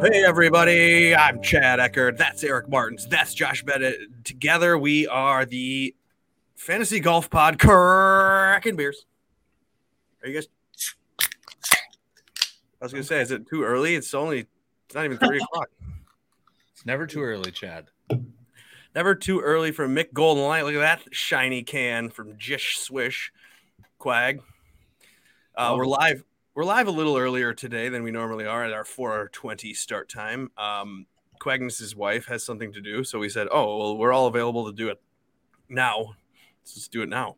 Hey everybody, I'm Chad Eckert. That's Eric Martens. That's Josh Bennett. Together we are the Fantasy Golf Pod cracking beers. Are you guys? I was gonna say, is it too early? It's only it's not even three o'clock. It's never too early, Chad. Never too early for Mick Golden Light. Look at that shiny can from Jish Swish Quag. Uh, we're live. We're live a little earlier today than we normally are at our 4:20 start time. Um, Quagnis's wife has something to do, so we said, "Oh, well, we're all available to do it now. Let's just do it now."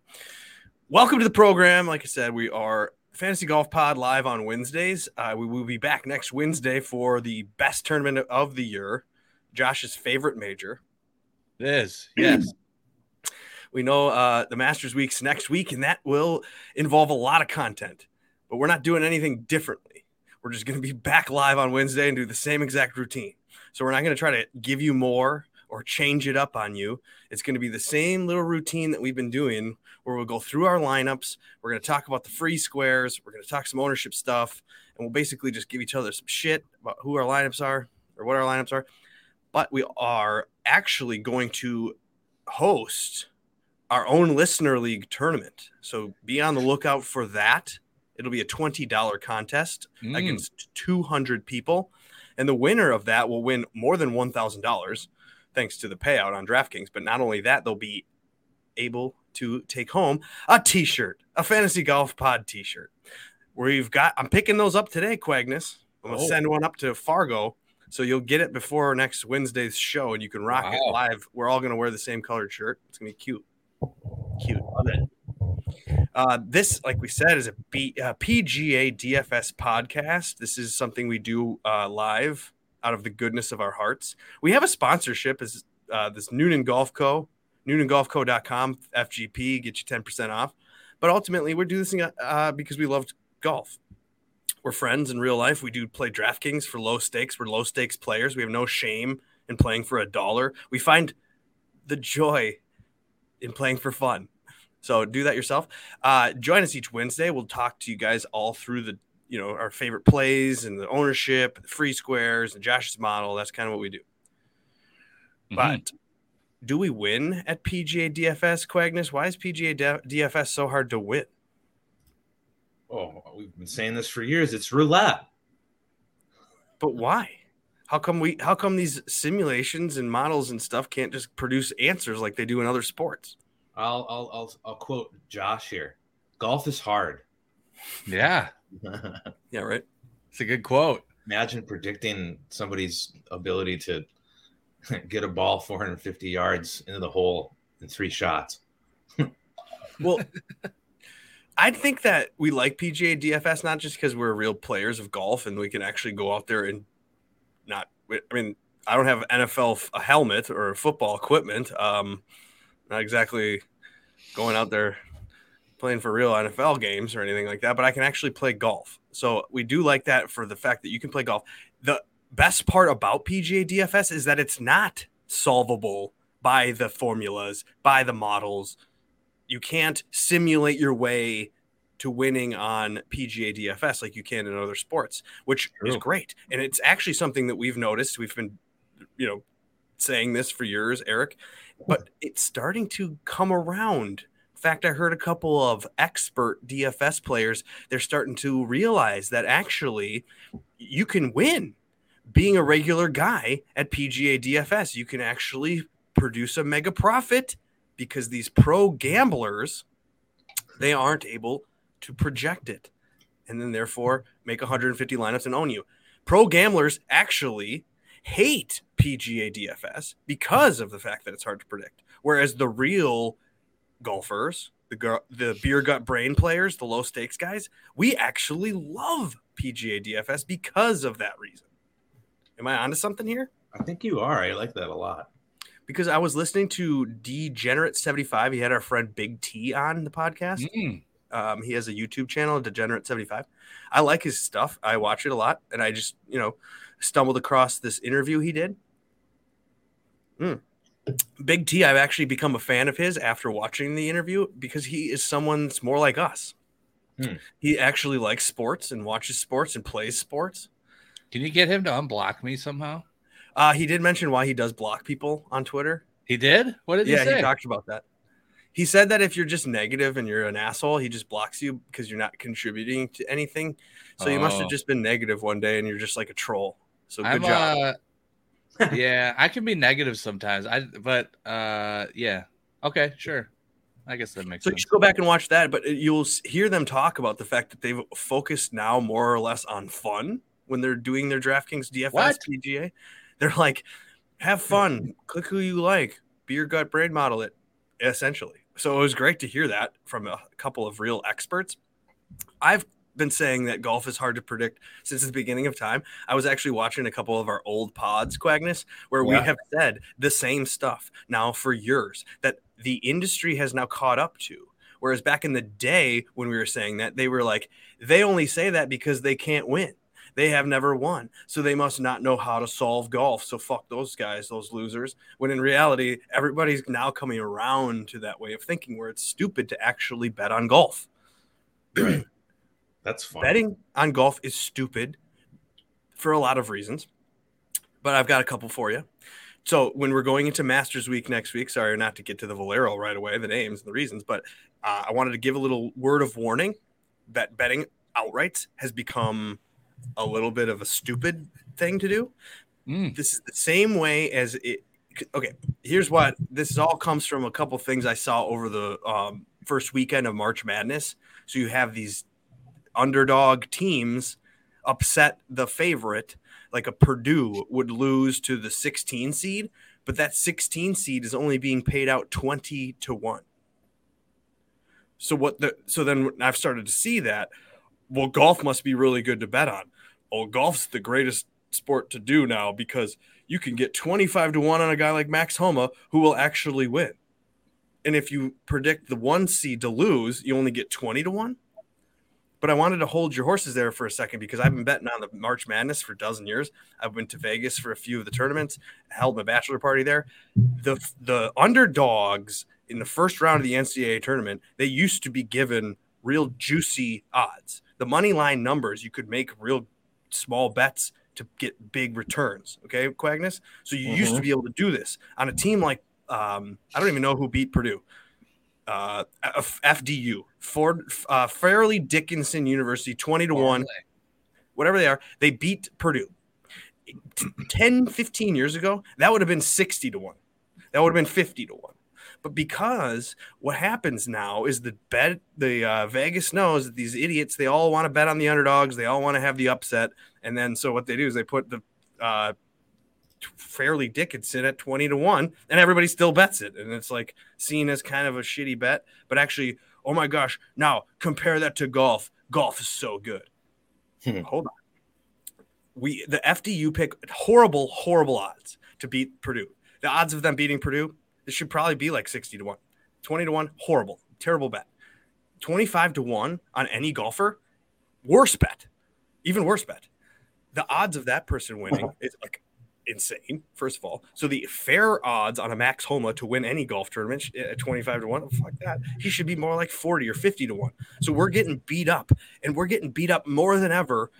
Welcome to the program. Like I said, we are Fantasy Golf Pod live on Wednesdays. Uh, we will be back next Wednesday for the best tournament of the year, Josh's favorite major. It is. Yes. We know uh, the Masters Week's next week, and that will involve a lot of content, but we're not doing anything differently. We're just going to be back live on Wednesday and do the same exact routine. So we're not going to try to give you more or change it up on you. It's going to be the same little routine that we've been doing where we'll go through our lineups. We're going to talk about the free squares. We're going to talk some ownership stuff, and we'll basically just give each other some shit about who our lineups are or what our lineups are. But we are actually going to host our own listener league tournament. So be on the lookout for that. It'll be a $20 contest Mm. against 200 people. And the winner of that will win more than $1,000 thanks to the payout on DraftKings. But not only that, they'll be able to take home a t shirt, a fantasy golf pod t shirt. We've got, I'm picking those up today, Quagnis. I'm going to Oh. send one up to Fargo. So you'll get it before next Wednesday's show and you can rock it live. We're all going to wear the same colored shirt. It's going to be cute. Cute. Love it. Uh, this, like we said, is a B, uh, PGA DFS podcast. This is something we do uh, live out of the goodness of our hearts. We have a sponsorship is uh, this Noonan Golf Co. NoonanGolfCo.com FGP get you ten percent off. But ultimately, we're doing this thing uh, because we love golf. We're friends in real life. We do play DraftKings for low stakes. We're low stakes players. We have no shame in playing for a dollar. We find the joy in playing for fun. So do that yourself. Uh, join us each Wednesday. We'll talk to you guys all through the, you know, our favorite plays and the ownership, the free squares, and Josh's model. That's kind of what we do. Mhm. But do we win at PGA DFS, Quagnis? Why is PGA DFS so hard to win? Oh, we've been saying this for years. It's roulette. But why? How come we? How come these simulations and models and stuff can't just produce answers like they do in other sports? I'll I'll I'll, I'll quote Josh here. Golf is hard. yeah, Yeah, right. it's a good quote. Imagine predicting somebody's ability to get a ball 450 yards into the hole in three shots. Well, I think that we like PGA DFS not just because we're real players of golf and we can actually go out there and not. I mean, I don't have NFL f- a helmet or football equipment. Um, not exactly going out there playing for real NFL games or anything like that, but I can actually play golf. So we do like that for the fact that you can play golf. The best part about PGA DFS is that it's not solvable by the formulas, by the models. You can't simulate your way to winning on PGA DFS like you can in other sports, which is great. And it's actually something that we've noticed. We've been, you know, saying this for years, Eric, but it's starting to come around. In fact, I heard a couple of expert DFS players, they're starting to realize that actually you can win being a regular guy at PGA DFS. You can actually produce a mega profit because these pro gamblers they aren't able to project it and then therefore make 150 lineups and own you. Pro gamblers actually hate PGA DFS because of the fact that it's hard to predict. Whereas the real golfers, the the beer gut brain players, the low stakes guys, we actually love PGA DFS because of that reason. Am I onto something here? I think you are. I like that a lot. Because I was listening to Degenerate 75. He had our friend Big T on the podcast. Mm. Um, he has a YouTube channel, Degenerate 75. I like his stuff. I watch it a lot. And I just, you know, stumbled across this interview he did. Mm. Big T, I've actually become a fan of his after watching the interview because he is someone that's more like us. Hmm. He actually likes sports and watches sports and plays sports. Can you get him to unblock me somehow? Uh, he did mention why he does block people on Twitter. He did. What did yeah, he say? Yeah, he talked about that. He said that if you're just negative and you're an asshole, he just blocks you because you're not contributing to anything. So you must Oh. have just been negative one day and you're just like a troll. So good I'm, job. uh, yeah, I can be negative sometimes. I but uh yeah. Okay, sure. I guess that makes sense. So you sense. should go back and watch that, but you'll hear them talk about the fact that they've focused now more or less on fun when they're doing their DraftKings DFS What? PGA. They're like, have fun, click who you like, be your gut brain model it, essentially. So it was great to hear that from a couple of real experts. I've been saying that golf is hard to predict since the beginning of time. I was actually watching a couple of our old pods, Quagnis, where we have said the same stuff now for years that the industry has now caught up to. Whereas back in the day when we were saying that, they were like, they only say that because they can't win. They have never won. So they must not know how to solve golf. So fuck those guys, those losers. When in reality, everybody's now coming around to that way of thinking where it's stupid to actually bet on golf. Right. That's fun. Betting on golf is stupid for a lot of reasons, but I've got a couple for you. So when we're going into Masters Week next week, sorry not to get to the Valero right away, the names and the reasons, but uh, I wanted to give a little word of warning that betting outright has become a little bit of a stupid thing to do. Mm, This is the same way as it. Okay, here's what this all comes from a couple things I saw over the um, first weekend of March Madness. So you have these underdog teams upset the favorite, like a Purdue would lose to the 16 seed, but that 16 seed is only being paid out 20 to 1. So what the so then I've started to see that well golf must be really good to bet on. Oh, golf's the greatest sport to do now because you can get 25 to 1 on a guy like Max Homa who will actually win. And if you predict the 1 seed to lose, you only get 20 to 1. But I wanted to hold your horses there for a second because I've been betting on the March Madness for a dozen years. I've been to Vegas for a few of the tournaments, held my bachelor party there. The the underdogs in the first round of the NCAA tournament, they used to be given real juicy odds. The money line numbers, you could make real small bets to get big returns. Okay, Quagnis. So you used to be able to do this on a team like um, I don't even know who beat Purdue. Uh, FDU, Ford, uh, Fairleigh Dickinson University, twenty to one, whatever they are. They beat Purdue. 10, 15 years ago, that would have been 60 to 1. That would have been 50 to 1. But because what happens now is the bet the uh, Vegas knows that these idiots they all want to bet on the underdogs, they all want to have the upset, and then so what they do is they put the uh, Fairleigh Dickinson at 20 to 1 and everybody still bets it. And it's like seen as kind of a shitty bet but actually oh my gosh now compare that to golf. Golf is so good. Hmm. hold on. We the FDU pick horrible horrible odds to beat Purdue. The odds of them beating Purdue this should probably be like 60 to 1 20 to 1 horrible terrible bet. 25 to 1 on any golfer worse bet even worse bet. The odds of that person winning is like insane, first of all. So the fair odds on a Max Homa to win any golf tournament at 25 to 1, oh, fuck that. He should be more like 40 or 50 to 1. So we're getting beat up and we're getting beat up more than ever.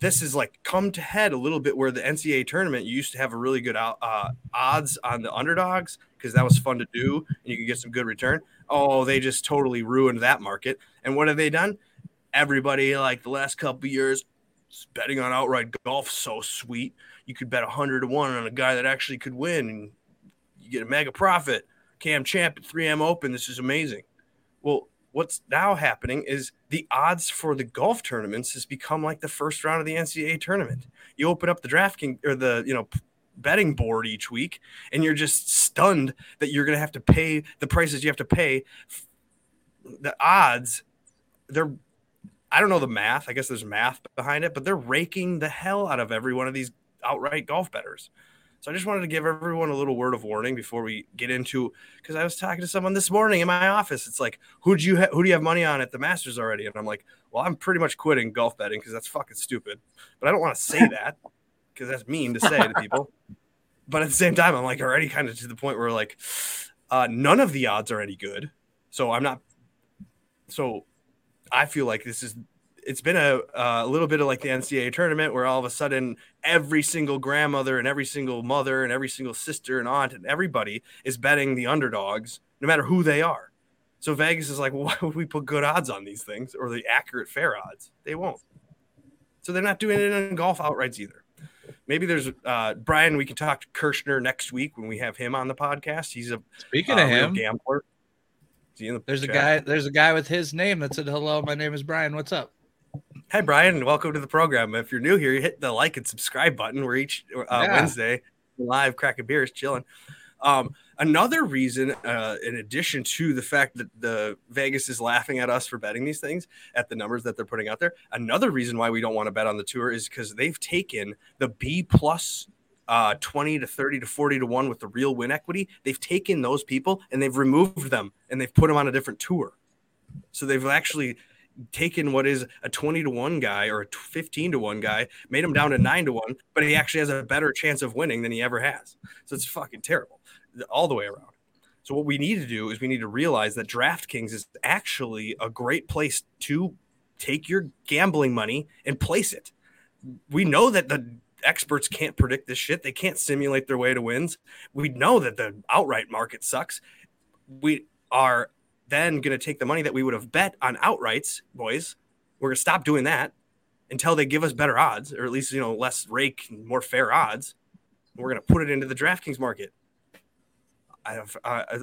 This is like come to head a little bit where the NCAA tournament you used to have a really good uh, odds on the underdogs because that was fun to do and you could get some good return. Oh, they just totally ruined that market. And what have they done? Everybody like the last couple years betting on outright golf so sweet. You could bet 100 to 1 on a guy that actually could win and you get a mega profit. Cam Champ at 3M Open. This is amazing. Well, what's now happening is the odds for the golf tournaments has become like the first round of the NCAA tournament. You open up the DraftKings or the, you know, betting board each week and you're just stunned that you're going to have to pay the prices you have to pay. The odds, they're I don't know the math. I guess there's math behind it, but they're raking the hell out of every one of these outright golf betters. So I just wanted to give everyone a little word of warning before we get into because I was talking to someone this morning in my office. It's like, who do you ha- who do you have money on at the Masters already? And I'm like, well, I'm pretty much quitting golf betting because that's fucking stupid. But I don't want to say that because that's mean to say to people. But at the same time, I'm like already kind of to the point where like uh, none of the odds are any good. So I'm not. So I feel like this is it's been a, a little bit of like the NCAA tournament where all of a sudden every single grandmother and every single mother and every single sister and aunt and everybody is betting the underdogs, no matter who they are. So Vegas is like, well, why would we put good odds on these things or the accurate fair odds? They won't. So they're not doing it in golf outrights either. Maybe there's uh, Brian. We can talk to Kirschner next week when we have him on the podcast. He's a speaking uh, of him gambler. The there's chat? a guy. There's a guy with his name that said, "Hello, my name is Brian. What's up?" Hi, Brian. and Welcome to the program. If you're new here, you hit the like and subscribe button. We're each uh, yeah. Wednesday live cracking beers, chilling. Um, another reason, uh, in addition to the fact that the Vegas is laughing at us for betting these things at the numbers that they're putting out there, another reason why we don't want to bet on the tour is because they've taken the B plus uh, 20 to 30 to 40 to 1 with the real win equity. They've taken those people and they've removed them and they've put them on a different tour. So they've actually taken what is a 20 to 1 guy or a 15 to 1 guy, made him down to 9 to 1, but he actually has a better chance of winning than he ever has. So it's fucking terrible all the way around. So what we need to do is we need to realize that DraftKings is actually a great place to take your gambling money and place it. We know that the experts can't predict this shit. They can't simulate their way to wins. We know that the outright market sucks. We are then going to take the money that we would have bet on outrights, boys. We're going to stop doing that until they give us better odds, or at least you know less rake, and more fair odds. We're going to put it into the DraftKings market. I have uh,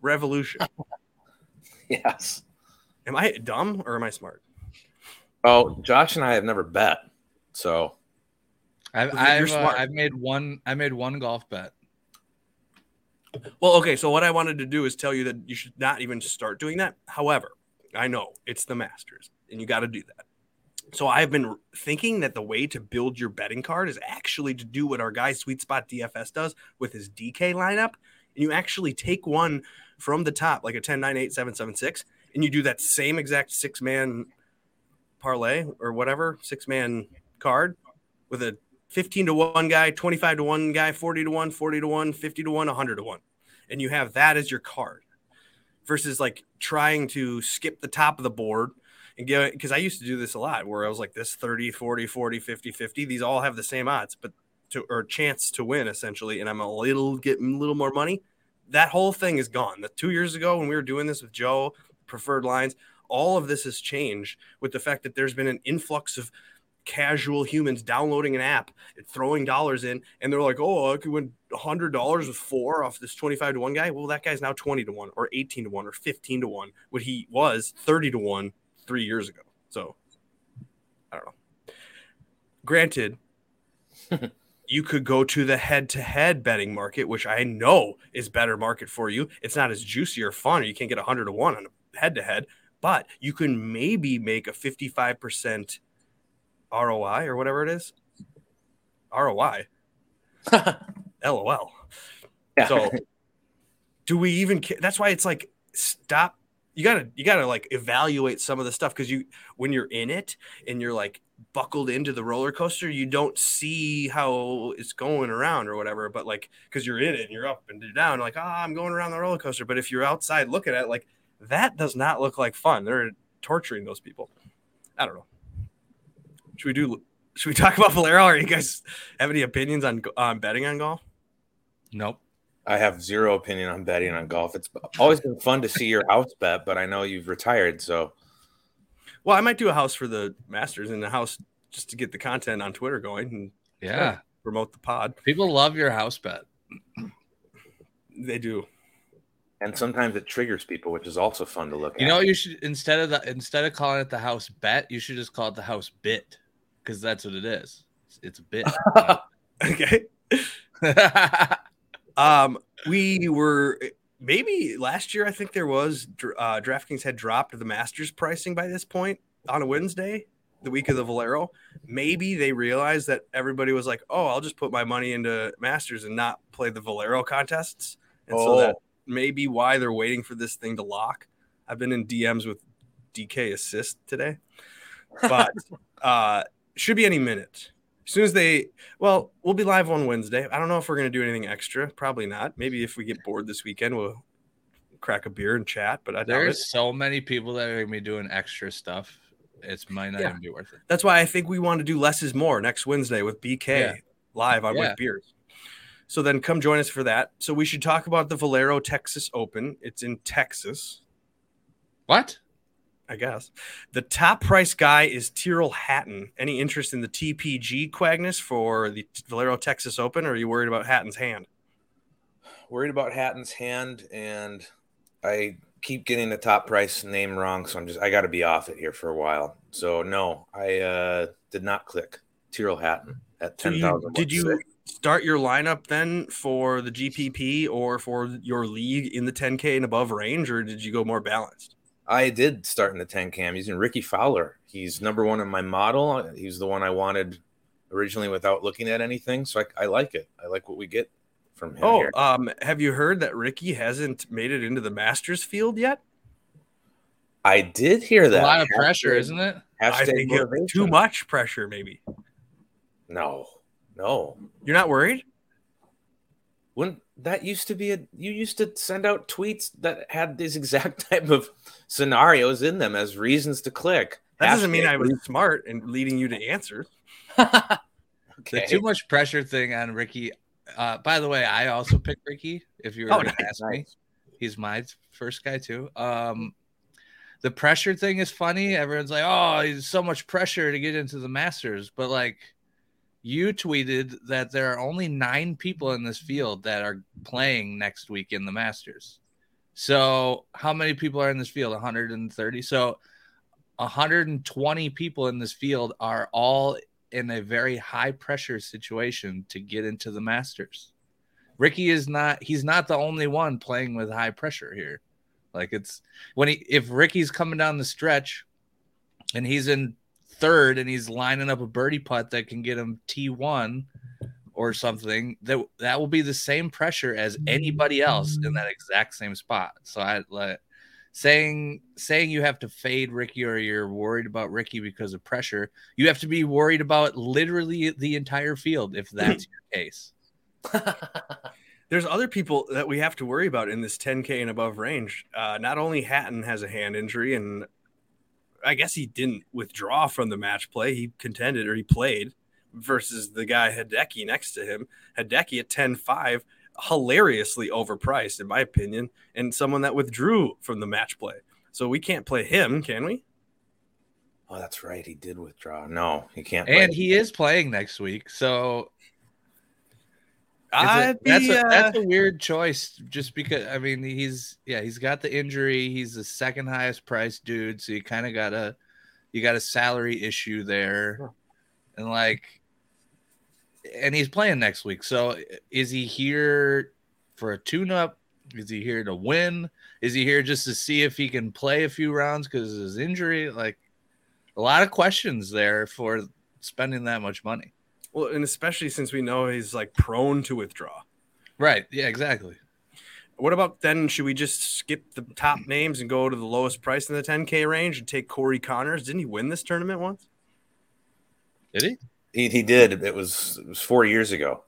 revolution. yes. Am I dumb or am I smart? Oh, Josh and I have never bet, so I've I've, uh, I've made one. I made one golf bet. Well, okay. So what I wanted to do is tell you that you should not even start doing that. However, I know it's the Masters, and you got to do that. So I've been thinking that the way to build your betting card is actually to do what our guy Sweet Spot DFS does with his DK lineup, and you actually take one from the top, like a 10, 9, 8, 7, 7, 6, and you do that same exact six man parlay or whatever, six man card with a 15 to 1 guy, 25 to 1 guy, 40 to 1, 40 to 1, 50 to 1, 100 to 1. And you have that as your card versus like trying to skip the top of the board and get because I used to do this a lot where I was like this 30, 40, 40, 50, 50. These all have the same odds, but to or chance to win essentially. And I'm a little getting a little more money. That whole thing is gone. The two years ago when we were doing this with Joe, preferred lines, all of this has changed with the fact that there's been an influx of casual humans downloading an app and throwing dollars in, and they're like, "Oh, I could win hundred dollars with four off this twenty-five to one guy." Well, that guy's now twenty to one, or eighteen to one, or fifteen to one. What he was thirty to one three years ago. So, I don't know. Granted, you could go to the head-to-head betting market, which I know is better market for you. It's not as juicy or fun. Or you can't get hundred to one on a head-to-head, but you can maybe make a fifty-five percent ROI or whatever it is. ROI. LOL. Yeah. So do we even that's why it's like stop you gotta you gotta like evaluate some of the stuff because you when you're in it and you're like buckled into the roller coaster you don't see how it's going around or whatever but like because you're in it and you're up and you're down like oh i'm going around the roller coaster but if you're outside looking at it like that does not look like fun they're torturing those people i don't know should we do? Should we talk about Valero? Or you guys have any opinions on on betting on golf? Nope. I have zero opinion on betting on golf. It's always been fun to see your house bet, but I know you've retired, so. Well, I might do a house for the Masters and the house just to get the content on Twitter going and yeah, promote the pod. People love your house bet. They do. And sometimes it triggers people, which is also fun to look you at. You know, you should instead of the instead of calling it the house bet, you should just call it the house bit because that's what it is. It's, it's a bit. okay. um, we were maybe last year. I think there was uh, DraftKings had dropped the Masters pricing by this point on a Wednesday, the week of the Valero. Maybe they realized that everybody was like, "Oh, I'll just put my money into Masters and not play the Valero contests," and oh. so that may be why they're waiting for this thing to lock. I've been in DMs with DK assist today, but uh, should be any minute. As soon as they, well, we'll be live on Wednesday. I don't know if we're going to do anything extra. Probably not. Maybe if we get bored this weekend, we'll crack a beer and chat. But I there's so many people that are going to be doing extra stuff. It might not Yeah. even be worth it. That's why I think we want to do less is more next Wednesday with BK Yeah. live on Yeah. with beers. So then come join us for that. So we should talk about the Valero Texas Open. It's in Texas, What? I guess. The top price guy is Tyrrell Hatton. Any interest in the TPG Quagnis for the Valero Texas Open, or are you worried about Hatton's hand? Worried about Hatton's hand, and I keep getting the top price name wrong, so I'm just I got to be off it here for a while. So no, I uh, did not click Tyrrell Hatton at ten you- did you start your lineup then for the GPP or for your league in the 10K and above range, or did you go more balanced? I did start in the 10K. I'm using Rickie Fowler. He's number one in my model. He's the one I wanted originally without looking at anything. So I, I like it. I like what we get from him Oh, here. um, have you heard that Ricky hasn't made it into the Masters field yet? I did hear that. a lot of Hashtag- pressure, isn't it? I think too much pressure, maybe. No, no. You're not worried? When that used to be a, you used to send out tweets that had these exact type of scenarios in them as reasons to click. That doesn't mean I was smart and leading you to answers. okay. The too much pressure thing on Ricky. Uh, by the way, I also picked Ricky. If you were Oh, to nice, ask me, he's my first guy too. Um, the pressure thing is funny. Everyone's like, "Oh, he's so much pressure to get into the Masters," but like, you tweeted that there are only nine people in this field that are playing next week in the Masters. So, how many people are in this field? 130. So, 120 people in this field are all in a very high pressure situation to get into the Masters. Ricky is not he's not the only one playing with high pressure here. Like it's when he if Ricky's coming down the stretch and he's in third and he's lining up a birdie putt that can get him T1 or something, that that will be the same pressure as anybody else in that exact same spot. So I like saying saying you have to fade Ricky or you're worried about Ricky because of pressure, you have to be worried about literally the entire field if that's your case. There's other people that we have to worry about in this 10K and above range. Uh, not only Hatton has a hand injury, and I guess he didn't withdraw from the match play. He contended or he played versus the guy Hideki next to him. Hideki at 10 5, hilariously overpriced, in my opinion, and someone that withdrew from the match play. So we can't play him, can we? Oh, that's right. He did withdraw. No, he can't. And play. he is playing next week. So Is it- I'd be, that's, a, uh, that's a weird choice just because I mean he's yeah he's got the injury. He's the second highest priced dude. So you kind of got a you got a salary issue there. And like and he's playing next week. So is he here for a tune up is he here to win? Is he here just to see if he can play a few rounds because of his injury? Like a lot of questions there for spending that much money well, and especially since we know he's like prone to withdraw. right yeah exactly What about then? Should we just skip the top names and go to the lowest price in the 10K range and take Corey Conners? Didn't he win this tournament once? did he he, he did. It was it was four years ago.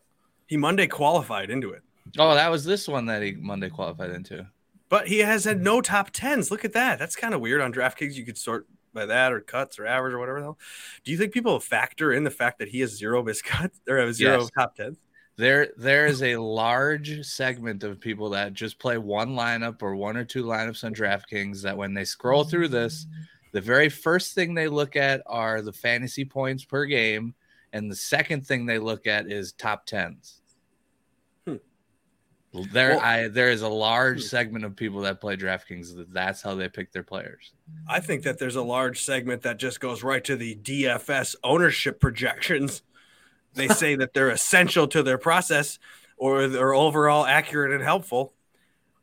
He Monday qualified into it, Oh, that was this one that he Monday qualified into. but he has had no top 10s. Look at that. That's kind of weird on DraftKings. You could sort by that or cuts or average or whatever the hell. Do you think people factor in the fact that he has zero miscuts or have zero Yes. top 10s? There, there is a large segment of people that just play one lineup or one or two lineups on DraftKings. That when they scroll through this, the very first thing they look at are the fantasy points per game, and the second thing they look at is top tens. There, Well- I there is a large Hmm. segment of people that play DraftKings that that's how they pick their players. I think that there's a large segment that just goes right to the DFS ownership projections. They say that they're essential to their process or they're overall accurate and helpful.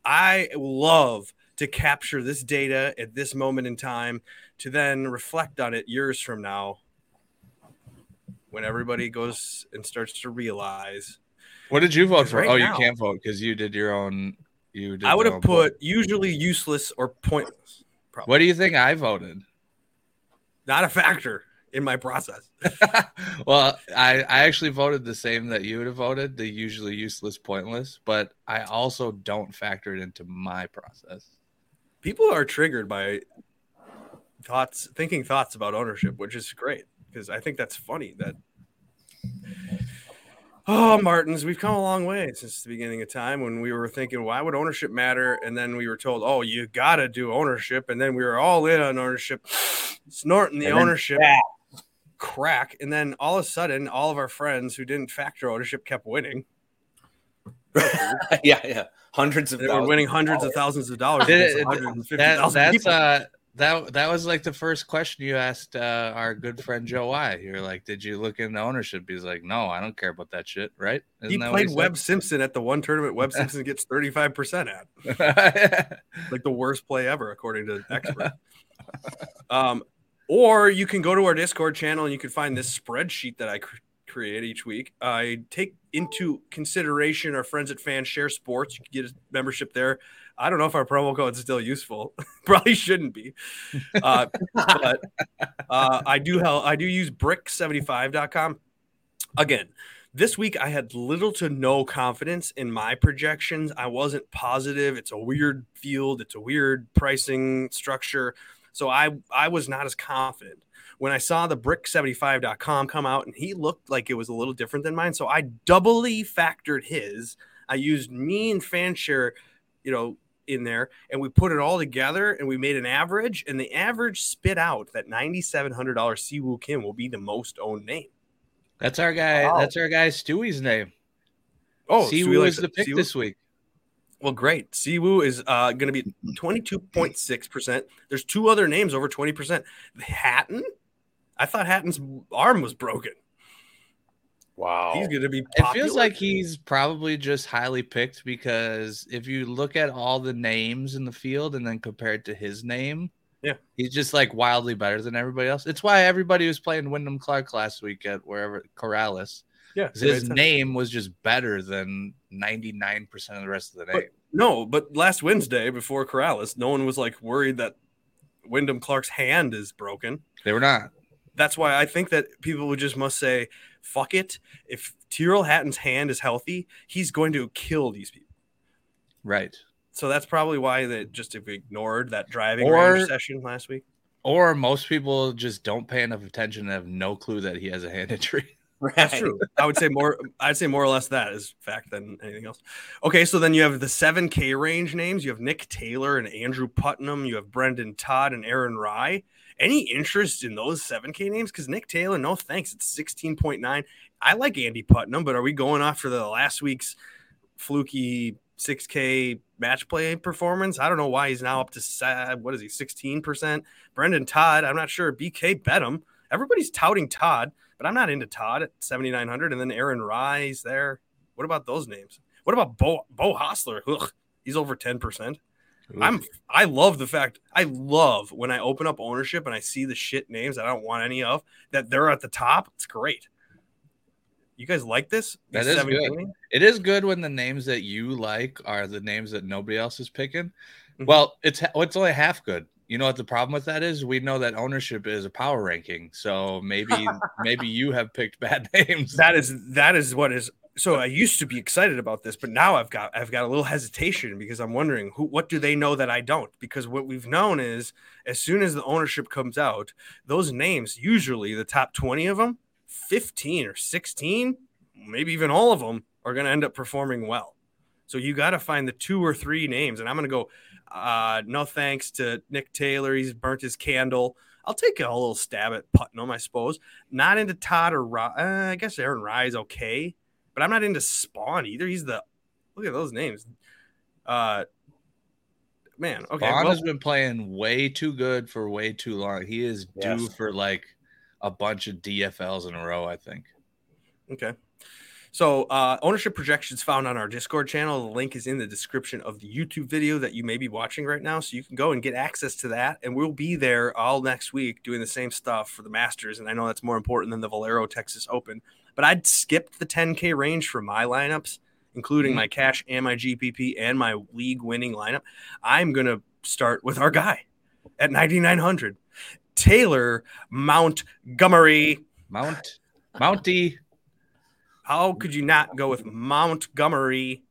I love to capture this data at this moment in time to then reflect on it years from now when everybody goes and starts to realize. What did you vote for? right oh, now- you can't vote because you did your own. You did. I would have put usually useless or pointless. Probably. What do you think I voted? Not a factor in my process. well, I, I actually voted the same that you would have voted, the usually useless, pointless, but I also don't factor it into my process. people are triggered by thoughts, thinking thoughts about ownership, which is great because I think that's funny that. Oh, Martens, we've come a long way since the beginning of time when we were thinking, why would ownership matter? And then we were told, oh, you got to do ownership. And then we were all in on ownership, snorting the ownership crack. crack. And then all of a sudden, all of our friends who didn't factor ownership kept winning. yeah, yeah. Hundreds of They were winning hundreds of thousands of dollars. Did against it- 150,000 That, that's people. uh that that was like the first question you asked uh, our good friend Joe Y. You're like, did you look into ownership? He's like, no, I don't care about that shit, right? he Isn't that played said? Webb Simpson at the one tournament Webb Simpson gets 35% at. Like the worst play ever, according to experts. um, or you can go to our Discord channel and you can find this spreadsheet that I cr- create each week. I take into consideration our friends at Fan Share Sports. You can get a membership there. I don't know if our promo code is still useful. Probably shouldn't be. Uh, but uh, I do help. I do use brick75.com. Again, this week I had little to no confidence in my projections. I wasn't positive. It's a weird field. It's a weird pricing structure. So I I was not as confident. When I saw the brick75.com come out and he looked like it was a little different than mine, so I doubly factored his. I used me and Fanshare, you know, in there and we put it all together and we made an average and the average spit out that $9700 Siwoo Kim will be the most owned name. That's our guy. Wow. That's our guy Stewie's name. Oh, Siwoo Siwoo is the pick Siwoo? this week. Well, great. Siwoo is uh, going to be 22.6%. There's two other names over 20%. Hatton? I thought Hatton's arm was broken. Wow. He's going to be It feels like he's probably just highly picked because if you look at all the names in the field and then compare it to his name, Yeah. he's just like wildly better than everybody else. It's why everybody was playing Wyndham Clark last week at wherever Corales. yeah, 'cause His it made sense. name was just better than 99% of the rest of the But- name. No, but last Wednesday before Corales, no one was like worried that Wyndham Clark's hand is broken. They were not. That's why I think that people would just must say, fuck it. If Tyrrell Hatton's hand is healthy, he's going to kill these people. Right. So that's probably why they just if we ignored that driving Or- range session last week. Or most people just don't pay enough attention and have no clue that he has a hand injury. That's true. I would say more. I'd say more or less that is fact than anything else. Okay, so then you have the seven K range names. You have Nick Taylor and Andrew Putnam. You have Brendon Todd and Aaron Rai. Any interest in those seven K names? Because Nick Taylor, no thanks. It's sixteen point nine. I like Andy Putnam, but are we going off for the last week's fluky six K match play performance? I don't know why he's now up to what is he sixteen percent. Brendon Todd, I'm not sure. BK bet him. Everybody's touting Todd but I'm not into Todd at 7,900. And then Aaron Rai's there. What about those names? What about Beau Beau Hossler? Ugh, he's over 10%. I'm I love the fact I love when I open up ownership and I see the shit names that I don't want any of that they're at the top. It's great. You guys like this? That is good. It is good when the names that you like are the names that nobody else is picking. Mhm. Well, it's it's only half good. You know what the problem with that is? We know that ownership is a power ranking, so maybe maybe you have picked bad names. That is that is what is so I used to be excited about this, but now I've got I've got a little hesitation because I'm wondering who what do they know that I don't? Because what we've known is as soon as the ownership comes out, those names usually the top 20 of them, 15 or 16, maybe even all of them are going to end up performing well. So you got to find the two or three names and I'm going to go uh no thanks to Nick Taylor, he's burnt his candle. I'll take a little stab at Putnam, I suppose. Not into Todd or Rai. Uh, I guess Aaron Rai is okay, but I'm not into Spawn either. He's the look at those names. Uh, man, okay. Vaughn well, has been playing way too good for way too long. He is due Yes. for like a bunch of DFLs in a row. I think. Okay. So, uh, ownership projections found on our Discord channel. The link is in the description of the YouTube video that you may be watching right now. So, you can go and get access to that. And we'll be there all next week doing the same stuff for the Masters. And I know that's more important than the Valero Texas Open. But I'd skipped the 10K range for my lineups, including Mhm. my cash and my GPP and my league winning lineup. I'm going to start with our guy at 9,900, Taylor Montgomery. Mount Mounty. How could you not go with Montgomery?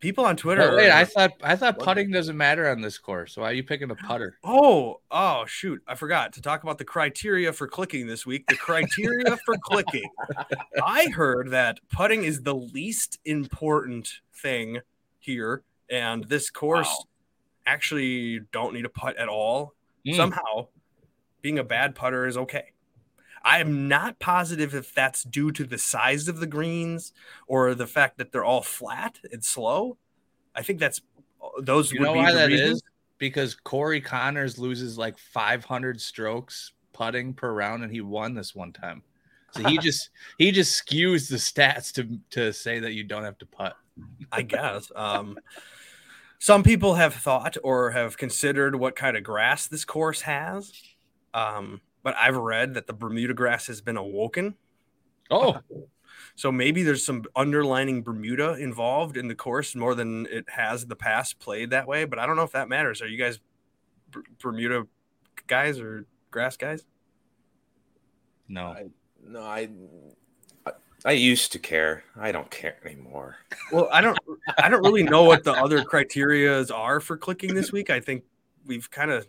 People on Twitter. Wait, are- I thought I thought putting doesn't matter on this course. So why are you picking a putter? Oh, oh, shoot. I forgot to talk about the criteria for clicking this week. The criteria for clicking. I heard that putting is the least important thing here. And this course Wow. actually you don't need a putt at all. Mm. Somehow, being a bad putter is okay. I am not positive if that's due to the size of the greens or the fact that they're all flat and slow. I think that's those You would know be why the that reasons. is? Because Corey Conners loses like 500 strokes putting per round, and he won this one time. So he just he just skews the stats to to say that you don't have to putt. I guess. Um, some people have thought or have considered what kind of grass this course has. Um, but I've read that the Bermuda grass has been awoken. Oh, So maybe there's some underlining Bermuda involved in the course more than it has in the past played that way. But I don't know if that matters. Are you guys Bermuda guys or grass guys? no. I, no, I, I I used to care. I don't care anymore. Well, I don't I don't really know what the other criterias are for clicking this week. I think we've kind of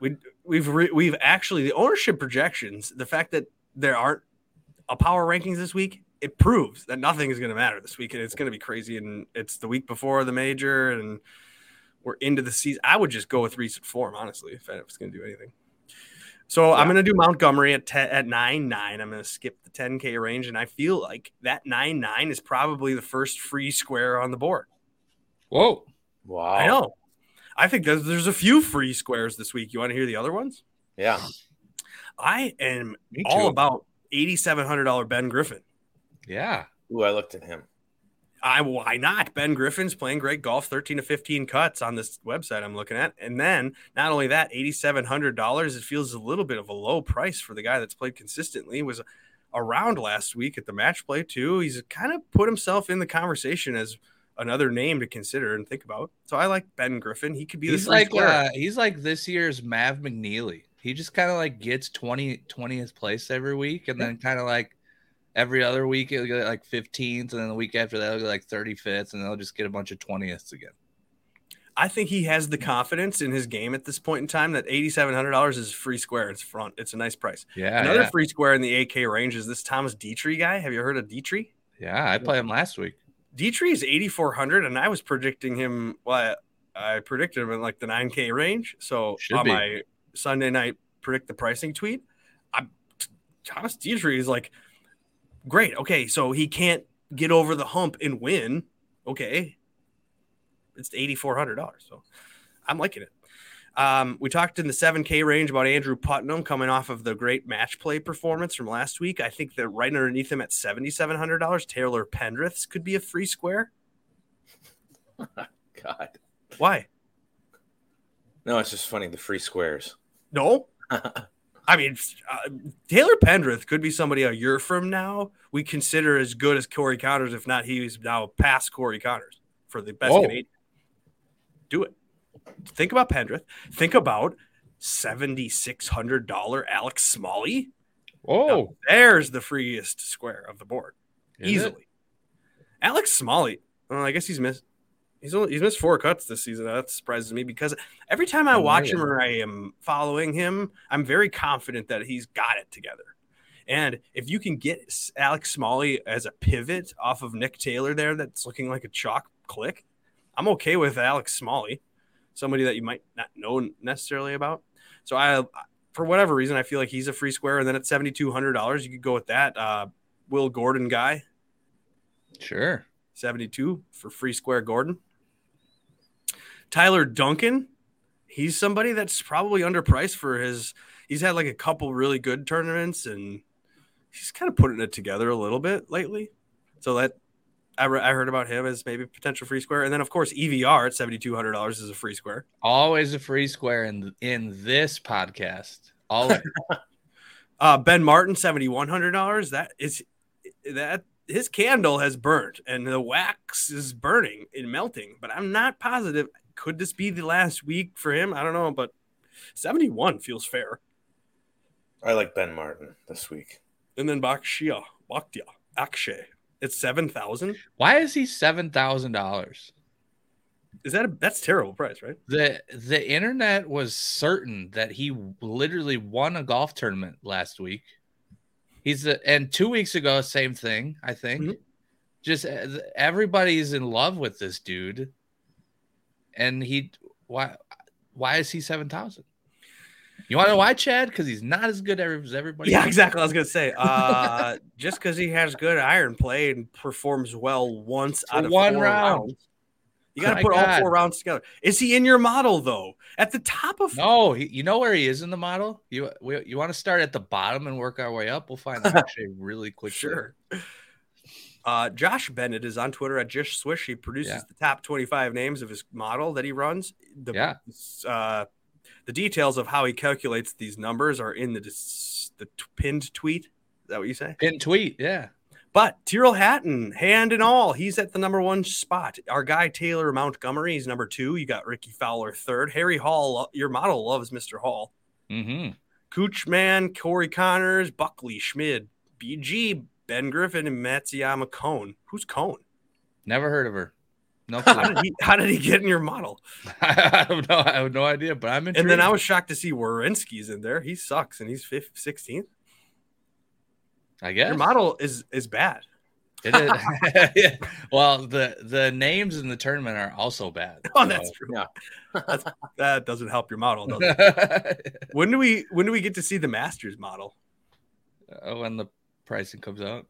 we we've re, we've actually the ownership projections, the fact that there aren't a power rankings this week, it proves that nothing is going to matter this week and it's going to be crazy and it's the week before the major and we're into the season. I would just go with recent form honestly if I was going to do anything. So I'm going to do Montgomery at 10, at 9 9. I'm going to skip the 10K range. And I feel like that 9 9 is probably the first free square on the board. Whoa. Wow. I know. I think there's, there's a few free squares this week. You want to hear the other ones? Yeah. I am all about $8,700 Ben Griffin. Yeah. Ooh, I looked at him. I why not? Ben Griffin's playing great golf, 13 to 15 cuts on this website I'm looking at. And then not only that, $8,700, it feels a little bit of a low price for the guy that's played consistently. He was around last week at the match play too. He's kind of put himself in the conversation as another name to consider and think about. So I like Ben Griffin. He could be He's the like uh, he's like this year's Mav McNealy. He just kind of like gets 20 20th place every week, and then kind of like every other week it'll get like 15th, and then the week after that he'll get like 35th, and they'll just get a bunch of 20ths again. I think he has the confidence in his game at this point in time that $8,700 is free square. It's front. It's a nice price. Yeah, Another yeah. free square in the 8K range is this Thomas Detry guy. Have you heard of Detry? yeah. I played him last week. Detry is 8,400, and I was predicting him. Well, I predicted him in like the 9K range. So Should on be. my Sunday night predict the pricing tweet, I, Thomas Detry is like, great. Okay, so he can't get over the hump and win. Okay, it's $8,400. So I'm liking it. Um, we talked in the 7K range about Andrew Putnam coming off of the great match play performance from last week. I think that right underneath him at $7,700, Taylor Pendrith's could be a free square. God. Why? No, it's just funny. The free squares. No. I mean, uh, Taylor Pendrith could be somebody a year from now we consider as good as Corey Conners, if not he's now past Corey Conners for the best. Canadian. Do it. Think about Pendrith. Think about $7,600 Alex Smalley. Oh, there's the freest square of the board. is it? easily. Alex Smalley. Well, I guess he's missed. He's only he's missed four cuts this season. That surprises me because every time I Oh, watch yeah. him or I am following him, I'm very confident that he's got it together. And if you can get Alex Smalley as a pivot off of Nick Taylor there, that's looking like a chalk click, I'm okay with Alex Smalley, somebody that you might not know necessarily about. So I, for whatever reason, I feel like he's a free square. And then at seventy two hundred dollars, you could go with that. Uh, Will Gordon guy, Sure. 72 for free square Gordon. Tyler Duncan, he's somebody that's probably underpriced for his. He's had like a couple really good tournaments and he's kind of putting it together a little bit lately. So that I, re- I heard about him as maybe potential free square. And then, of course, EVR at $7,200 is a free square. Always a free square in in this podcast. Always. Uh, ben Martin, $7,100. That is that his candle has burnt and the wax is burning and melting, but I'm not positive. Could this be the last week for him? I don't know, but 71 feels fair. I like Ben Martin this week. And then Bakshia, Bakhtia, Akshay. It's seven thousand. Why is he seven thousand dollars? Is that a that's terrible price, right? The the internet was certain that he literally won a golf tournament last week. He's a, and two weeks ago, same thing. I think. Mhm. Just uh, everybody's in love with this dude, and he why why is he seven thousand? You want to know why, Chad? Because he's not as good as everybody. Yeah, else. exactly. I was gonna say, uh, just because he has good iron play and performs well once For out of one round. rounds, you got to put all four rounds together. Is he in your model though? At the top of No, he, you know where he is in the model. You we, you want to start at the bottom and work our way up. We'll find out actually really quick. Sure. Uh, Josh Bennett is on Twitter at Jish Swish. He produces Yeah. the top 25 names of his model that he runs. The, Yeah. Uh, the details of how he calculates these numbers are in the the t- pinned tweet. Is that what you say? Pinned tweet, yeah. But Tyrrell Hatton, hand and all, he's at the number one spot. Our guy Taylor Montgomery is number two. You got Rickie Fowler third. Harry Hall, your model loves Mr. Hall. Mm-hmm. Coochman, Corey Conners, Buckley, Schmid, BG, Ben Griffin, and Matsuyama Cone. Who's Cone? Never heard of her. No How did he, how did he get in your model? I have no, I have no idea, but I'm intrigued. And then I was shocked to see Warinsky's in there. He sucks, and he's fifth, 16th. I guess Your model is is bad. It is. yeah. Well, the the names in the tournament are also bad. Oh, that's true. Yeah. That's, that doesn't help your model, does it? When do we when do we get to see the Masters model? Uh, when the pricing comes out.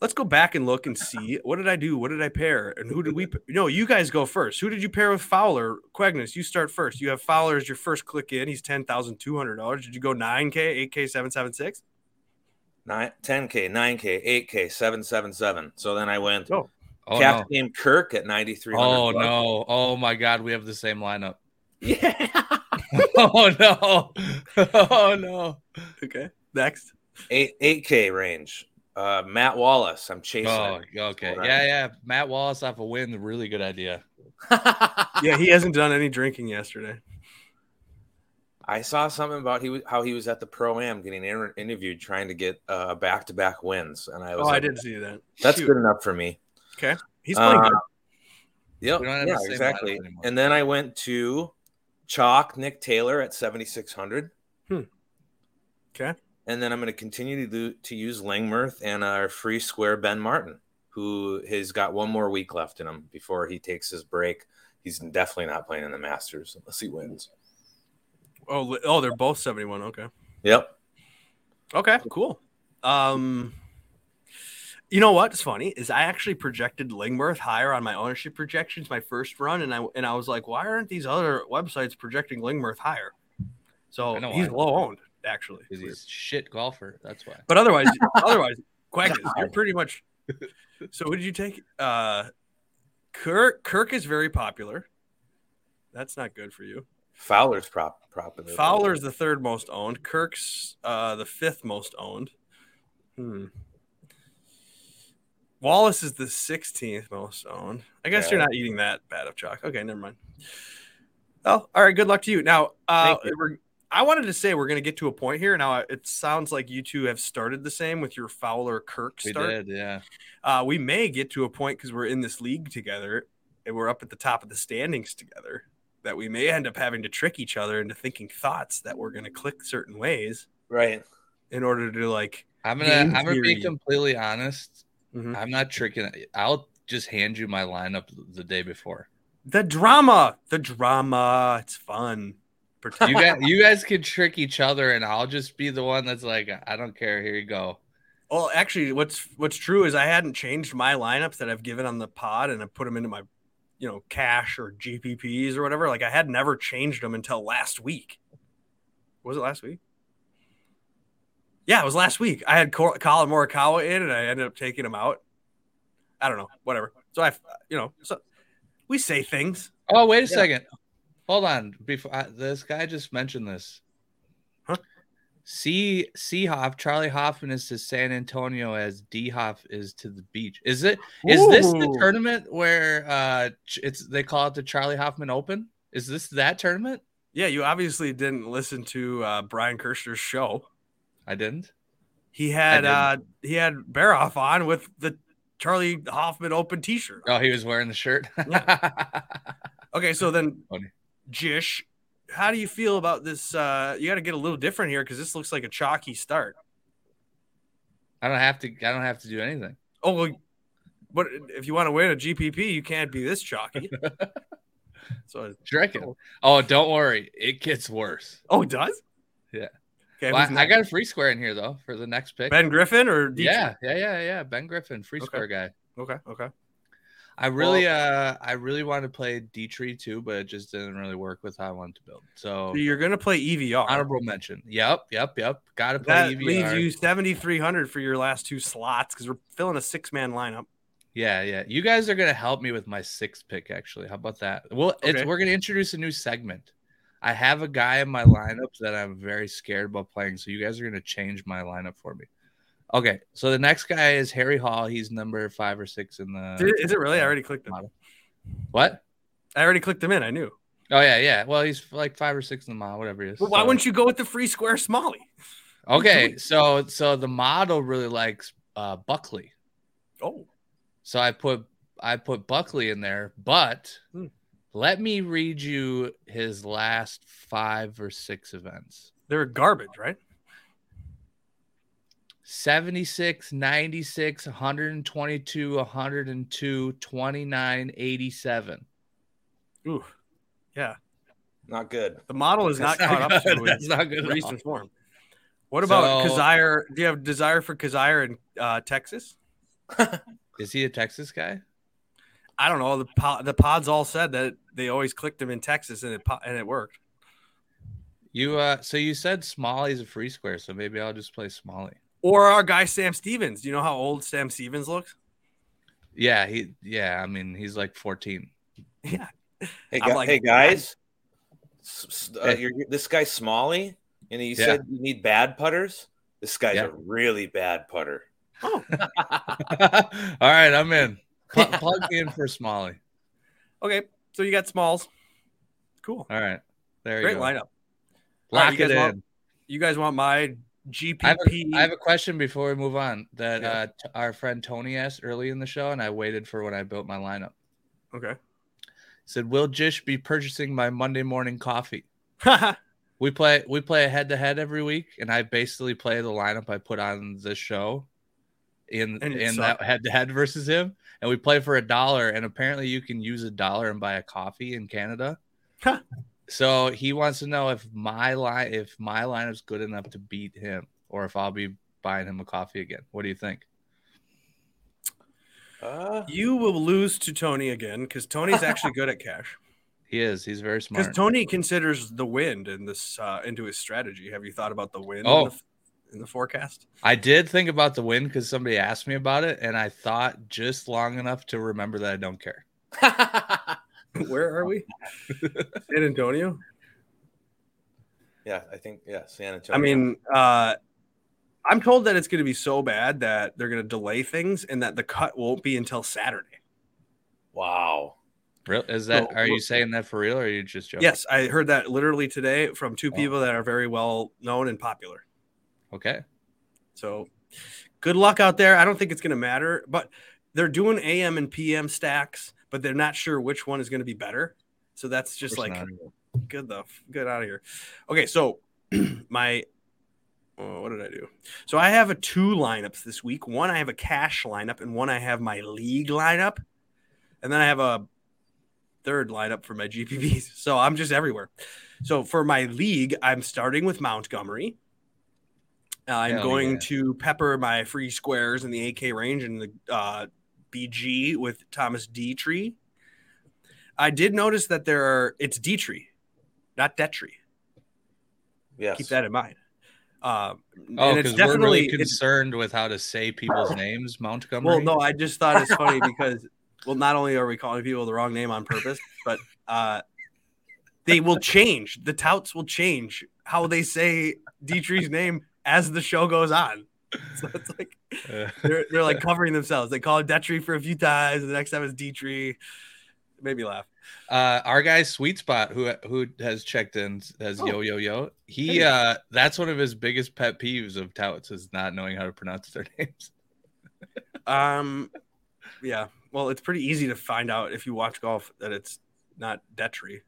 Let's go back and look and see what did I do? What did I pair? And who did we? No, you guys go first. Who did you pair with Fowler? Quagnis, you start first. You have Fowler as your first click in. He's ten thousand two hundred dollars. Did you go nine k, eight k, seven seven six? Nine, 10K, 9K, 8K, 777. So then I went Oh, Oh Captain no! Kirk at 9,300. Oh no! Oh my God! We have the same lineup. Yeah. oh no! Oh no! Okay, next. Eight, 8K range. Uh, Matt Wallace. I'm chasing Oh, him. okay. Yeah, yeah. Matt Wallace off a win. Really good idea. Yeah, he hasn't done any drinking yesterday. I saw something about he was, how he was at the pro am getting inter- interviewed, trying to get uh, back-to-back wins, and I was Oh, I didn't see that. That's Shoot. good enough for me. Okay, he's playing Uh, good. Yep. We don't have Yeah, exactly. And then I went to Chalk Nick Taylor at 7,600. Hmm. Okay. And then I'm going to continue to do, to use Lingmerth and our free square Ben Martin, who has got one more week left in him before he takes his break. He's definitely not playing in the Masters unless he wins. Oh, oh, they're both seventy one. Okay. Yep. Okay, cool. Um, you know what's funny is I actually projected Lingmerth higher on my ownership projections my first run, and I and I was like, why aren't these other websites projecting Lingmerth higher? So I know he's why. low owned actually. Because he's shit golfer. That's why. But otherwise, otherwise, Quagnis, you're pretty much. So who did you take? Uh, Kirk. Kirk is very popular. That's not good for you. Fowler's prop properly. Fowler's the third most owned. Kirk's uh, the fifth most owned. Hmm. Wallace is the 16th most owned. I guess you're not eating that bad of chalk. Okay, never mind. Oh, all right. Good luck to you. Now, uh, Thank you. I wanted to say we're going to get to a point here. Now, it sounds like you two have started the same with your Fowler Kirk We start. did, yeah. Uh, we may get to a point because we're in this league together and we're up at the top of the standings together that we may end up having to trick each other into thinking thoughts that we're going to click certain ways right. in order to like. I'm gonna I'm gonna be completely honest. Mhm. I'm not tricking. I'll just hand you my lineup the day before. The drama, the drama. It's fun. Pretend- You guys, you guys can trick each other, and I'll just be the one that's like, I don't care. Here you go. well, actually, what's what's true is I hadn't changed my lineups that I've given on the pod, and I put them into my, you know, cash or GPPs or whatever. Like I had never changed them until last week. Was it last week? Yeah, it was last week. I had Col- Collin Morikawa in, and I ended up taking him out. I don't know, whatever. So I, you know, so we say things. Oh, wait a Yeah. second. Hold on. Before I, this guy just mentioned this. Huh? C C Hoff, Charley Hoffman is to San Antonio as D Hoff is to the beach. Is it is this the tournament where uh it's they call it the Charley Hoffman Open? Is this that tournament? Yeah, you obviously didn't listen to uh, Brian Kirshner's show. I didn't. he had did. uh he had Baroff on with the Charley Hoffman open T-shirt. Oh, he was wearing the shirt. Okay, so then Funny. Jish, how do you feel about this? Uh, you got to get a little different here because this looks like a chalky start. I don't have to. I don't have to do anything. Oh, well, but if you want to win a GPP, you can't be this chalky. so, Drinking. Oh, don't worry. It gets worse. oh, it does. Yeah. Okay, Well, I, I got a free square in here though for the next pick. Ben Griffin or Dietrich? yeah, yeah, yeah, yeah. Ben Griffin, free Okay. square guy. Okay. Okay. I really, uh, I really wanted to play Dietrich too, but it just didn't really work with how I wanted to build. So So you're gonna play EVR. honorable mention. Yep, yep, yep. Got to play That EVR. leaves you 7,300 for your last two slots because we're filling a six man lineup. Yeah, yeah. You guys are gonna help me with my sixth pick. Actually, how about that? Well, it's, Okay. we're gonna introduce a new segment. I have a guy in my lineup that I'm very scared about playing, so you guys are gonna change my lineup for me. Okay, so the next guy is Harry Hall. He's number five or six in the. Is it really? I already clicked him. What? I already clicked him in. I knew. Oh yeah, yeah. Well, he's like five or six in the model, whatever he is. But why So- wouldn't you go with the free square Smalley? Okay, so so the model really likes uh, Buckley. Oh, So I put I put Buckley in there, but Hmm. let me read you his last five or six events. they're garbage, right? 76, 96, 122, 102, 29, 87. Ooh, yeah. Not good. The model is not That's caught up to That's not good. at all. recent form. What about So- Kazire? Do you have desire for Kazire in uh, Texas? Is he a Texas guy? I don't know. The po- the pods all said that they always clicked him in Texas and it po- and it worked. You uh so you said Smalley's a free square, so maybe I'll just play Smalley. Or our guy Sam Stevens. Do you know how old Sam Stevens looks? Yeah, he yeah, I mean he's like 14. Yeah. Hey, I'm gu- like- hey guys, S- s- uh, you're, this guy's Smalley, and you Yeah. said you need bad putters. This guy's Yeah. a really bad putter. Oh. All right, I'm in. Pl- plug in for Smalley. Okay, so you got Smalls. Cool. All right. There you go. Great lineup. Lock right, it guys in. want- You guys want my GPP? I have, a, I have a question before we move on that Yeah. uh, t- our friend Tony asked early in the show, and I waited for when I built my lineup. okay. He said, "Will Jish be purchasing my Monday morning coffee?" We play we play a head to head every week, and I basically play the lineup I put on this show in in sucked. that head to head versus him, and we play for a dollar. And apparently, you can use a dollar and buy a coffee in Canada. Huh. So he wants to know if my line if my lineup's good enough to beat him, or if I'll be buying him a coffee again. What do you think? Uh, You will lose to Tony again because Tony's actually good at cash. He is. He's very smart. Because. Tony considers the wind in this uh, into his strategy. Have you thought about the wind Oh. in, the, in the forecast? I did think about the wind because somebody asked me about it, and I thought just long enough to remember that I don't care. Where are we? San Antonio. yeah, I think yeah, San Antonio. I mean, uh, I'm told that it's going to be so bad that they're going to delay things and that the cut won't be until Saturday. wow. Real is that? So, are you saying that for real, or are you just joking? Yes, I heard that literally today from two Oh. people that are very well known and popular. Okay. So good luck out there. I don't think it's going to matter, but they're doing AM and PM stacks, but they're not sure which one is going to be better. So that's just like good the good out of here. Okay, so my oh, what did I do? So I have a two lineups this week. One I have a cash lineup, and one I have my league lineup, and then I have a third lineup for my GPPs. So I'm just everywhere. So for my league, I'm starting with Montgomery. Uh, I'm Hell going yeah. to pepper my free squares in the AK range and the uh, BG with Thomas Dietrich. I did notice that there are it's Dietrich, not Detry. Yes. Keep that in mind. Um, Oh, and it's because we're definitely really concerned with how to say people's names. Montgomery. well, no, I just thought it's funny because well, not only are we calling people the wrong name on purpose, but uh, they will change. The touts will change how they say Dietrich's name as the show goes on. So it's like they're, they're like covering themselves. They call it Detri for a few times, and the next time it's Dietrich. It made me laugh. Uh, our guy Sweet Spot, who who has checked in, as Oh. yo yo yo. He Hey. uh, that's one of his biggest pet peeves of touts is not knowing how to pronounce their names. Um, yeah. Well, it's pretty easy to find out if you watch golf that it's not Detry.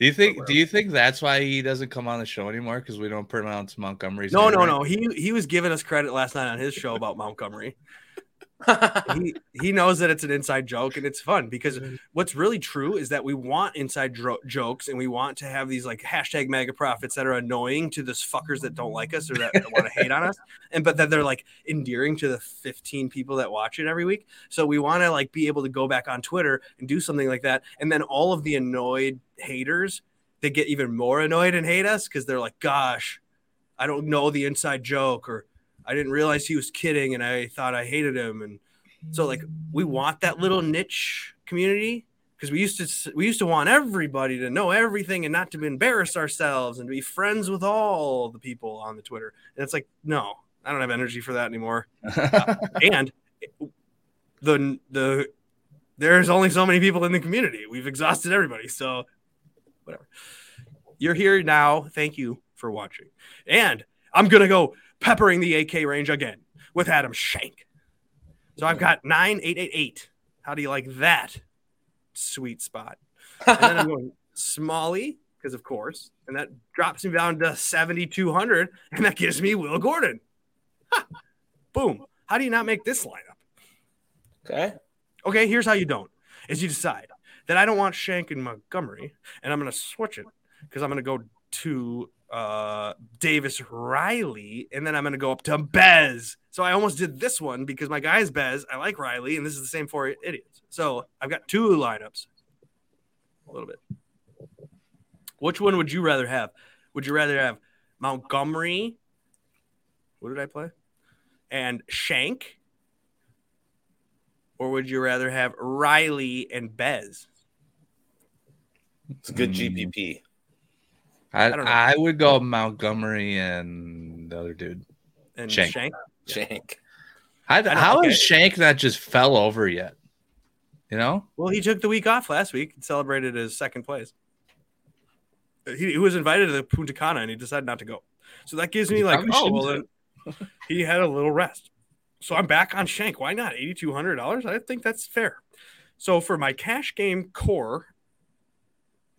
Do you think? Do you think that's why he doesn't come on the show anymore? Because we don't pronounce Montgomery's No, name no, right? no. He he was giving us credit last night on his show about Montgomery. He he knows that it's an inside joke and it's fun because what's really true is that we want inside dro- jokes and we want to have these like hashtag mega profits that are annoying to those fuckers that don't like us or that, want to hate on us and but that they're like endearing to the 15 people that watch it every week. So we want to like be able to go back on twitter and do something like that and then all of the annoyed haters they get even more annoyed and hate us because they're like gosh i don't know the inside joke or I didn't realize he was kidding and I thought I hated him. And so like we want that little niche community because we used to we used to want everybody to know everything and not to embarrass ourselves and to be friends with all the people on the Twitter. And it's like, no, I don't have energy for that anymore. and the the there's only so many people in the community. We've exhausted everybody. So whatever. You're here now. Thank you for watching. And I'm gonna go peppering the AK range again with Adam Shank. So I've got 9888. How do you like that? Sweet spot. And then I'm going Smalley, because of course, and that drops me down to 7,200, and that gives me Will Gordon. Ha! Boom. How do you not make this lineup? okay. Okay, here's how you don't is you decide that I don't want Shank and Montgomery, and I'm gonna switch it because I'm gonna go to uh Davis Riley, and then I'm gonna go up to Bez. So I almost did this one because my guy's Bez. I like Riley, and this is the same four idiots. So I've got two lineups. A little bit. Which one would you rather have? Would you rather have Montgomery? What did I play? And Shank? Or would you rather have Riley and Bez? It's a good Mm. GPP. I, don't. I would go Montgomery and the other dude. And Shank. Shank? Shank. How, know, how okay. has Shank not just fell over yet? You know? Well, he took the week off last week and celebrated his second place. He, he was invited to the Punta Cana and he decided not to go. So that gives me He like, oh, well, then he had a little rest. So I'm back on Shank. Why not? $8,200? I think that's fair. So for my cash game core,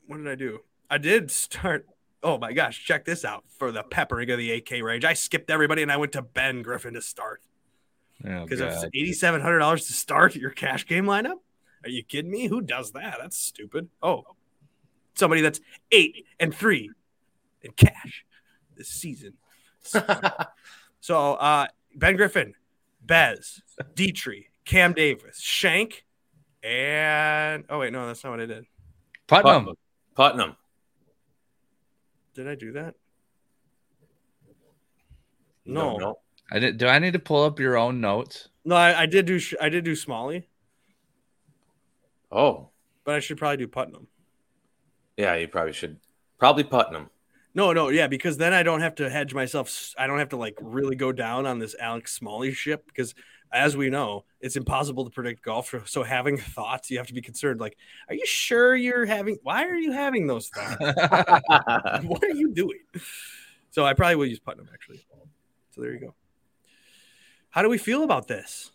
what did I do? I did start. Oh my gosh, check this out for the peppering of the AK range. I skipped everybody and I went to Ben Griffin to start. Oh, Because it's eighty seven hundred dollars to start your cash game lineup. Are you kidding me? Who does that? That's stupid. Oh, somebody that's eight and three in cash this season. So uh, Ben Griffin, Bez, Dietrich, Cam Davis, Shank, and oh wait, no, that's not what I did. Putnam. Putnam. Did I do that? You No. don't? I did, do I need to pull up your own notes? No, I, I did do I did do Smalley, Oh, but I should probably do Putnam. yeah. You probably should. Probably Putnam. No, no, yeah, because then I don't have to hedge myself. I don't have to like really go down on this Alex Smalley ship because, as we know, it's impossible to predict golf. So having thoughts, you have to be concerned. Like, are you sure you're having? Why are you having those thoughts? what are you doing? So I probably will use Putnam actually. So there you go. How do we feel about this?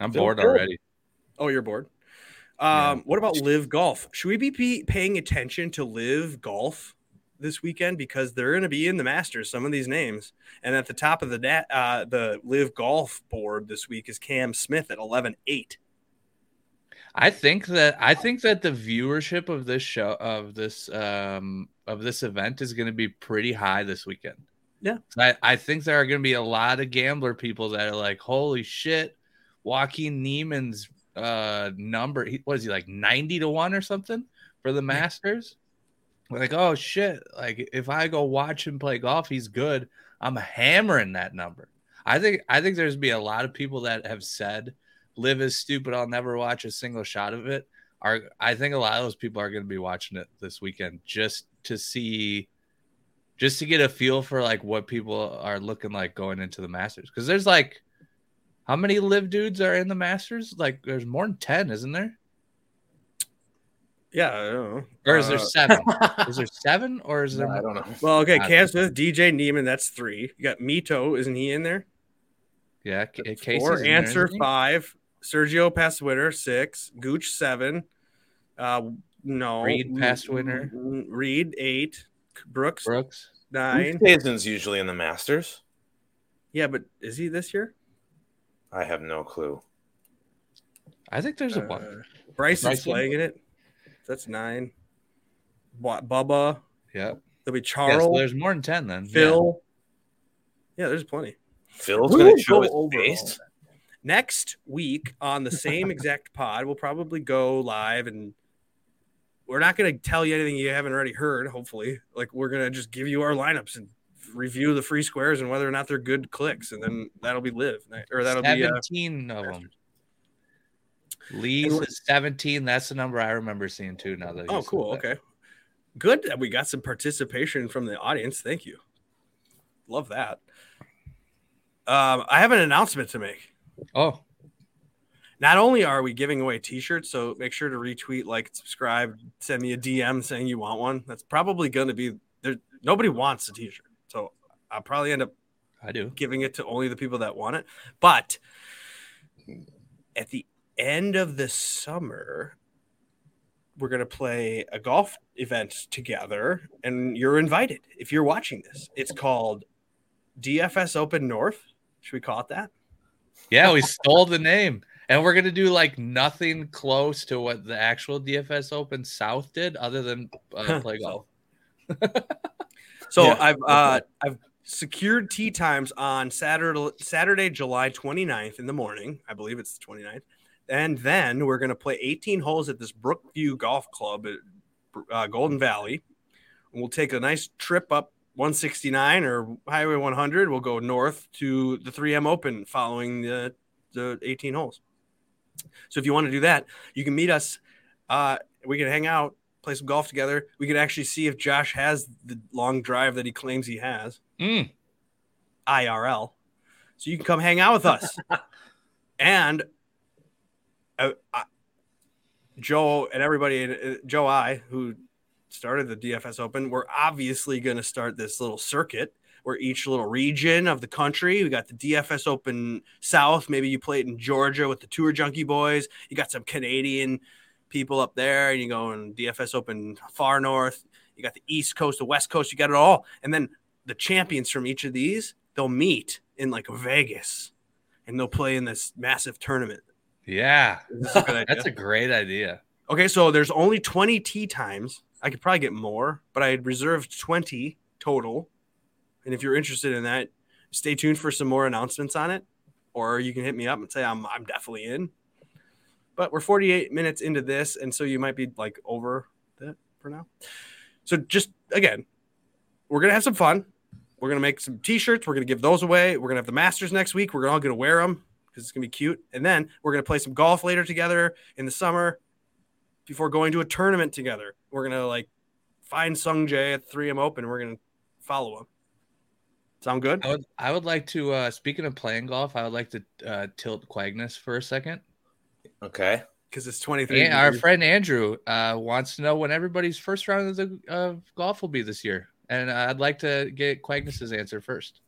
I'm Feel bored already. Oh, you're bored. Um, What about live golf? Should we be paying attention to live golf this weekend because they're going to be in the Masters? Some of these names, and at the top of the da- uh, the live golf board this week is Cam Smith at eleven eight. I think that I think that the viewership of this show of this um of this event is going to be pretty high this weekend. Yeah. I, I think there are going to be a lot of gambler people that are like, holy shit, Joaquin Niemann's uh number, he, what is he like 90 to 1 or something for the Masters? Like, oh shit, like if I go watch him play golf, he's good. I'm hammering that number. I think I think there's be a lot of people that have said live is stupid, I'll never watch a single shot of it. Are I think a lot of those people are going to be watching it this weekend just to see just to get a feel for like what people are looking like going into the Masters because there's like how many live dudes are in the Masters? Like there's more than 10, isn't there? Yeah, I don't know. Or is there Uh, seven? is there seven or is there? I don't know. Well, okay, Cam Smith, DJ Niemann, that's three. You got Mito, isn't he in there? Yeah, Ca- Casey's Four. in Ancer isn't five. Sergio past winner six. Gooch seven. Uh, no. Reed past winner. Mm, Reed eight. Brooks Brooks. nine. Jason's usually in the Masters. Yeah, but is he this year? I have no clue. I think there's a Uh, one. Bryson's Bryson? playing in it. That's nine. What Bubba? Yeah. There'll be Yeah, Charles. so there's more than ten then. Phil. Yeah. there's plenty. Phil's Who gonna show go his over face. Next week on the same exact pod, we'll probably go live and we're not going to tell you anything you haven't already heard, hopefully. Like, we're going to just give you our lineups and review the free squares and whether or not they're good clicks. And then that'll be live, or that'll be. Uh, seventeen of them. Lee's And is seventeen. That's the number I remember seeing too. Now that oh, cool. that. Okay. Good that we got some participation from the audience. Thank you. Love that. Um, I have an announcement to make. Oh, not only are we giving away t-shirts so make sure to retweet like subscribe send me a dm saying you want one that's probably going to be there nobody wants a t-shirt so i'll probably end up I do. giving it to only the people that want it but at the end of the summer we're going to play a golf event together and you're invited if you're watching this it's called dfs open north should we call it that Yeah, we stole the name. And we're gonna do like nothing close to what the actual DFS Open South did, other than uh, play golf. So Yeah. I've uh, I've secured tea times on Saturday Saturday July 29th in the morning. I believe it's the 29th. And then we're going to play 18 holes at this Brookview Golf Club at uh, Golden Valley. And we'll take a nice trip up 169 or Highway 100. We'll go north to the 3M Open following the the 18 holes. So if you want to do that, you can meet us. Uh, we can hang out, play some golf together. We can actually see if Josh has the long drive that he claims he has, Mm, IRL. So you can come hang out with us. and I, Joe and everybody, uh, Joe I, who started the DFS Open, we're obviously going to start this little circuit where each little region of the country, we got the DFS Open South. Maybe you played in Georgia with the Tour Junkie Boys. You got some Canadian people up there, and you go in DFS Open far north. You got the East Coast, the West Coast. You got it all, and then the champions from each of these they'll meet in like Vegas, and they'll play in this massive tournament. Yeah, a that's a great idea. Okay, so there's only 20 tee times. I could probably get more, but I had reserved 20 total. And if you're interested in that, stay tuned for some more announcements on it, or you can hit me up and say I'm I'm definitely in. But we're 48 minutes into this, and so you might be like over that for now. So just again, we're gonna have some fun. We're gonna make some t-shirts. We're gonna give those away. We're gonna have the Masters next week. We're all gonna wear them because it's gonna be cute. And then we're gonna play some golf later together in the summer before going to a tournament together. We're gonna like find Sung Jae at 3M Open. We're gonna follow him. Sound good? I would, I would like to. uh Speaking of playing golf, I would like to uh, tilt Quagnis for a second. Okay. Because it's 23. And our friend Andrew uh, wants to know when everybody's first round of the of golf will be this year, and uh, I'd like to get Quagnis's answer first.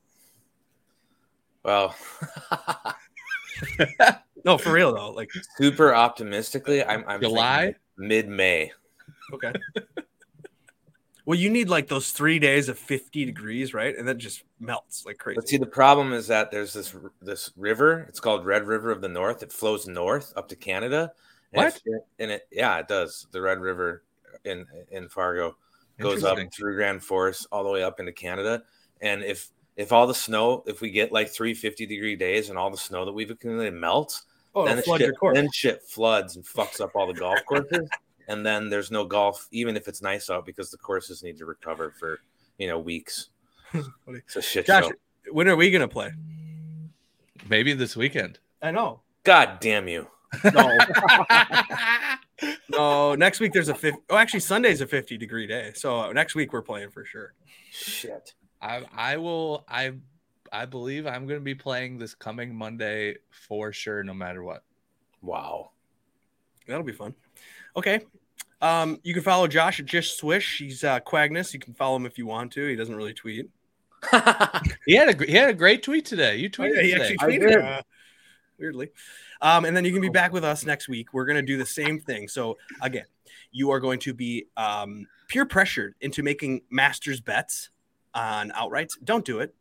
Well, no, for real though. Like, super optimistically, I'm, I'm July? mid May. okay. well, you need like those three days of 50 degrees, right? And that just melts like crazy. But see, the problem is that there's this this river. It's called Red River of the North. It flows north up to Canada. And What? It, and it, yeah, it does. The Red River in in Fargo goes up through Grand Forks all the way up into Canada. And if if all the snow, if we get like three 50 degree days and all the snow that we've accumulated melts, oh, then, it'll flood shit, your course. then shit floods and fucks up all the golf courses. and then there's no golf, even if it's nice out, because the courses need to recover for you know weeks. It's a shit Josh, show. when are we gonna play? Maybe this weekend. I know. God damn you! No, no. Next week there's a 50. Oh, actually, Sunday's a 50 degree day. So next week we're playing for sure. Shit. I I will I I believe I'm going to be playing this coming Monday for sure, no matter what. Wow. That'll be fun. Okay. Um, you can follow Josh at Jish Swish. He's uh, Quagnis. You can follow him if you want to. He doesn't really tweet. He had a he had a great tweet today. You Oh, yeah, tweeted he today. actually tweeted. Uh, weirdly. Um, and then you can be back with us next week. We're going to do the same thing. So, again, you are going to be um, peer pressured into making master's bets on outrights. Don't do it.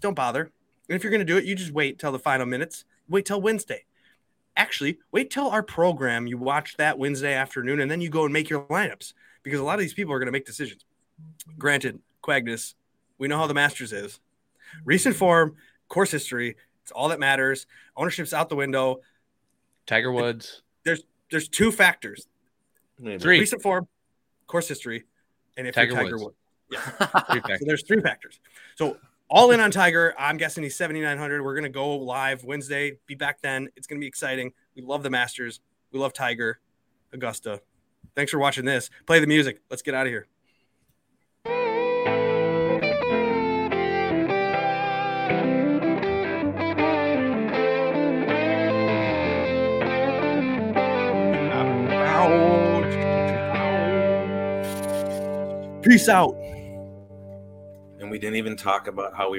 Don't bother. And if you're going to do it, you just wait till the final minutes. Wait till Wednesday. Actually, wait till our program. You watch that Wednesday afternoon, and then you go and make your lineups because a lot of these people are going to make decisions. Granted, Quagnis, we know how the Masters is. Recent form, course history, it's all that matters. Ownership's out the window. Tiger Woods. There's there's two factors: Maybe. Three. recent form, course history, and if Tiger you're Tiger Woods. Woods. Yeah. So there's three factors. So all in on Tiger. I'm guessing he's 7,900. We're gonna go live Wednesday. Be back then. It's gonna be exciting. We love the Masters. We love Tiger, Augusta. Thanks for watching this. Play the music. Let's get out of here. Peace out. We didn't even talk about how we